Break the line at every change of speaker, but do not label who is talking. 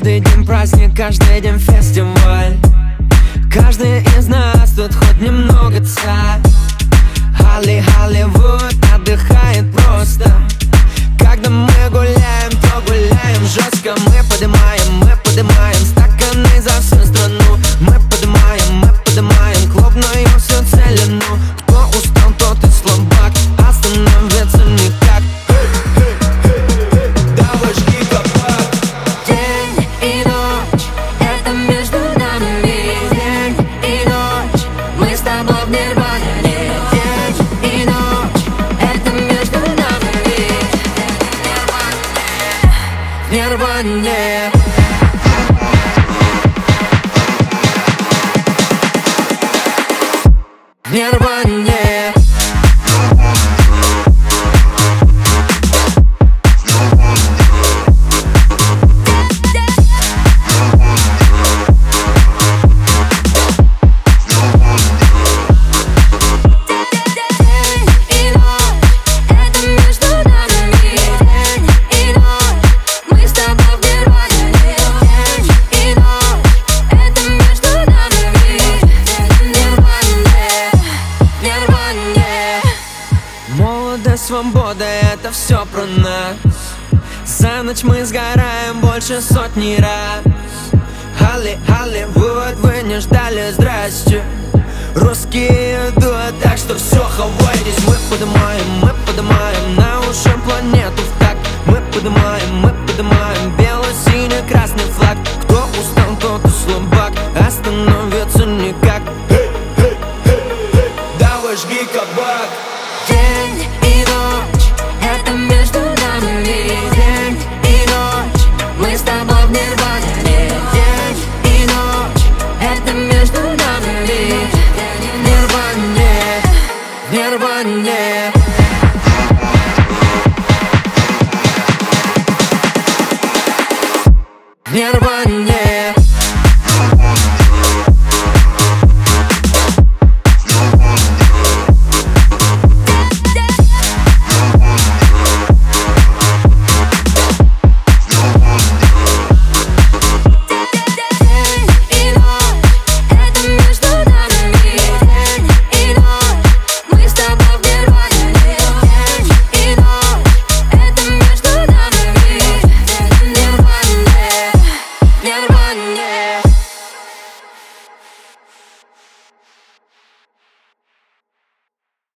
Каждый день праздник, каждый день фестиваль. Каждый из нас тут хоть немного царь. Холли, Холливуд отдыхает просто. Когда мы гуляем, то гуляем жестко Мы поднимаем, мы
тобой в нирване День и ночь, это между нами
в нирване В нирване свобода, это все про нас. За ночь мы сгораем больше сотни раз. Холли, Холливуд, вы не ждали, здрасте. Русские идут, так что все, хавайтесь Мы поднимаем, мы поднимаем на уши планету в так Мы поднимаем, мы поднимаем бело-синий-красный флаг. Кто устал, тот и слабак, остановиться никак. Давай жги кабак.
День
не